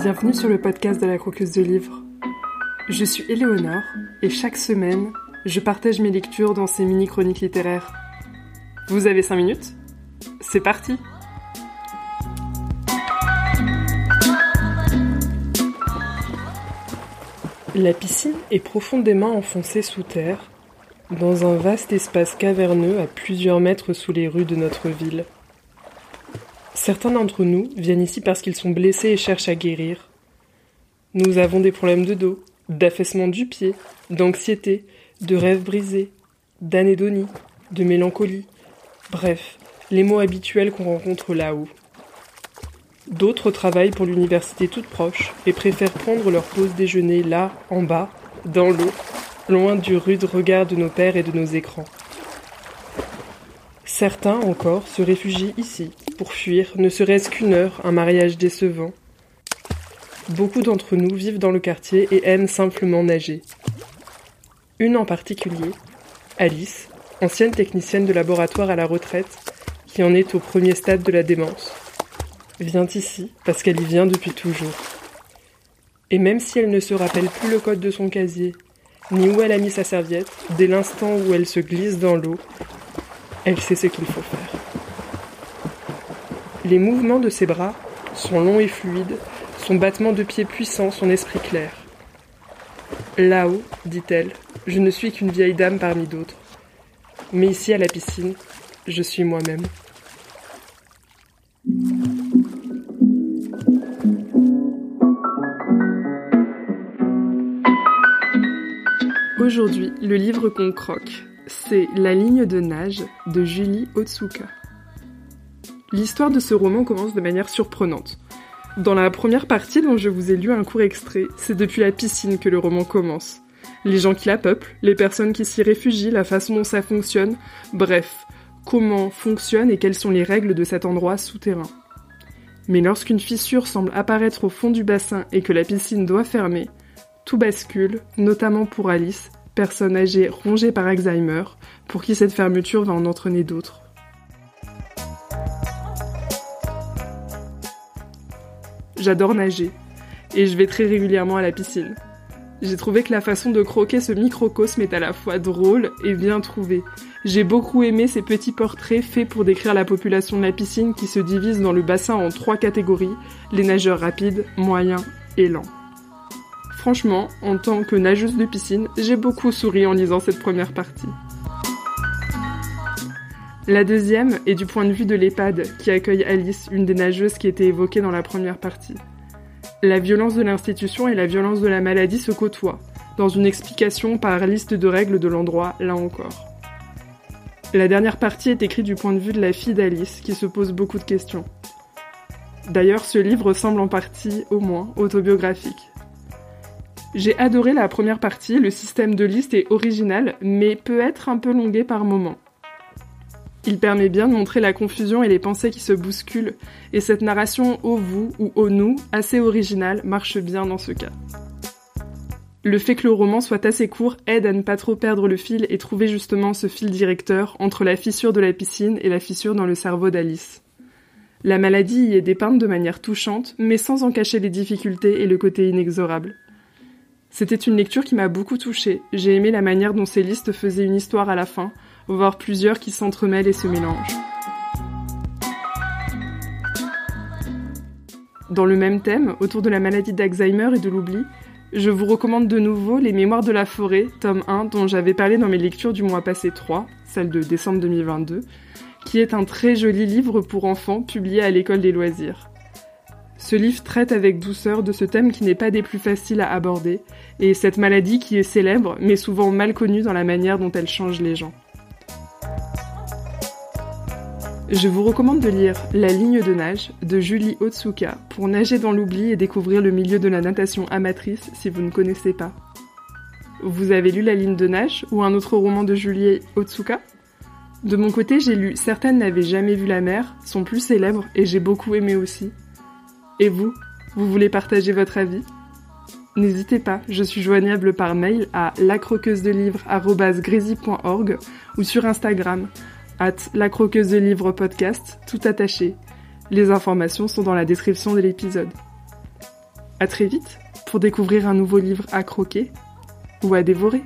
Bienvenue sur le podcast de la croqueuse de livres. Je suis Éléonore et chaque semaine, je partage mes lectures dans ces mini-chroniques littéraires. Vous avez 5 minutes? C'est parti La piscine est profondément enfoncée sous terre, dans un vaste espace caverneux à plusieurs mètres sous les rues de notre ville. Certains d'entre nous viennent ici parce qu'ils sont blessés et cherchent à guérir. Nous avons des problèmes de dos, d'affaissement du pied, d'anxiété, de rêves brisés, d'anédonie, de mélancolie, bref, les mots habituels qu'on rencontre là-haut. D'autres travaillent pour l'université toute proche et préfèrent prendre leur pause déjeuner là, en bas, dans l'eau, loin du rude regard de nos pères et de nos écrans. Certains encore se réfugient ici pour fuir, ne serait-ce qu'une heure, un mariage décevant. Beaucoup d'entre nous vivent dans le quartier et aiment simplement nager. Une en particulier, Alice, ancienne technicienne de laboratoire à la retraite, qui en est au premier stade de la démence vient ici parce qu'elle y vient depuis toujours. Et même si elle ne se rappelle plus le code de son casier, ni où elle a mis sa serviette, dès l'instant où elle se glisse dans l'eau, elle sait ce qu'il faut faire. Les mouvements de ses bras sont longs et fluides, son battement de pied puissant, son esprit clair. Là-haut, dit-elle, je ne suis qu'une vieille dame parmi d'autres. Mais ici à la piscine, je suis moi-même. Aujourd'hui, le livre qu'on croque, c'est La ligne de nage de Julie Otsuka. L'histoire de ce roman commence de manière surprenante. Dans la première partie dont je vous ai lu un court extrait, c'est depuis la piscine que le roman commence. Les gens qui la peuplent, les personnes qui s'y réfugient, la façon dont ça fonctionne, bref, comment fonctionne et quelles sont les règles de cet endroit souterrain. Mais lorsqu'une fissure semble apparaître au fond du bassin et que la piscine doit fermer, tout bascule, notamment pour Alice, personne âgée rongée par Alzheimer, pour qui cette fermeture va en entraîner d'autres. J'adore nager, et je vais très régulièrement à la piscine. J'ai trouvé que la façon de croquer ce microcosme est à la fois drôle et bien trouvée. J'ai beaucoup aimé ces petits portraits faits pour décrire la population de la piscine qui se divise dans le bassin en trois catégories, les nageurs rapides, moyens et lents. Franchement, en tant que nageuse de piscine, j'ai beaucoup souri en lisant cette première partie. La deuxième est du point de vue de l'EHPAD qui accueille Alice, une des nageuses qui était évoquée dans la première partie. La violence de l'institution et la violence de la maladie se côtoient, dans une explication par liste de règles de l'endroit, là encore. La dernière partie est écrite du point de vue de la fille d'Alice, qui se pose beaucoup de questions. D'ailleurs, ce livre semble en partie, au moins, autobiographique. J'ai adoré la première partie, le système de liste est original, mais peut être un peu longué par moments. Il permet bien de montrer la confusion et les pensées qui se bousculent, et cette narration au vous ou au nous, assez originale, marche bien dans ce cas. Le fait que le roman soit assez court aide à ne pas trop perdre le fil et trouver justement ce fil directeur entre la fissure de la piscine et la fissure dans le cerveau d'Alice. La maladie y est dépeinte de manière touchante, mais sans en cacher les difficultés et le côté inexorable. C'était une lecture qui m'a beaucoup touchée. J'ai aimé la manière dont ces listes faisaient une histoire à la fin, voire plusieurs qui s'entremêlent et se mélangent. Dans le même thème, autour de la maladie d'Alzheimer et de l'oubli, je vous recommande de nouveau Les Mémoires de la forêt, tome 1, dont j'avais parlé dans mes lectures du mois passé 3, celle de décembre 2022, qui est un très joli livre pour enfants publié à l'école des loisirs. Ce livre traite avec douceur de ce thème qui n'est pas des plus faciles à aborder, et cette maladie qui est célèbre, mais souvent mal connue dans la manière dont elle change les gens. Je vous recommande de lire La ligne de nage de Julie Otsuka pour nager dans l'oubli et découvrir le milieu de la natation amatrice si vous ne connaissez pas. Vous avez lu La ligne de nage ou un autre roman de Julie Otsuka? De mon côté, j'ai lu Certaines n'avaient jamais vu la mer, sont plus célèbres et j'ai beaucoup aimé aussi. Et vous Vous voulez partager votre avis? N'hésitez pas, je suis joignable par mail à lacroqueusedelivre.org ou sur Instagram at la croqueuse de livres podcast, tout attaché. Les informations sont dans la description de l'épisode. À très vite pour découvrir un nouveau livre à croquer ou à dévorer.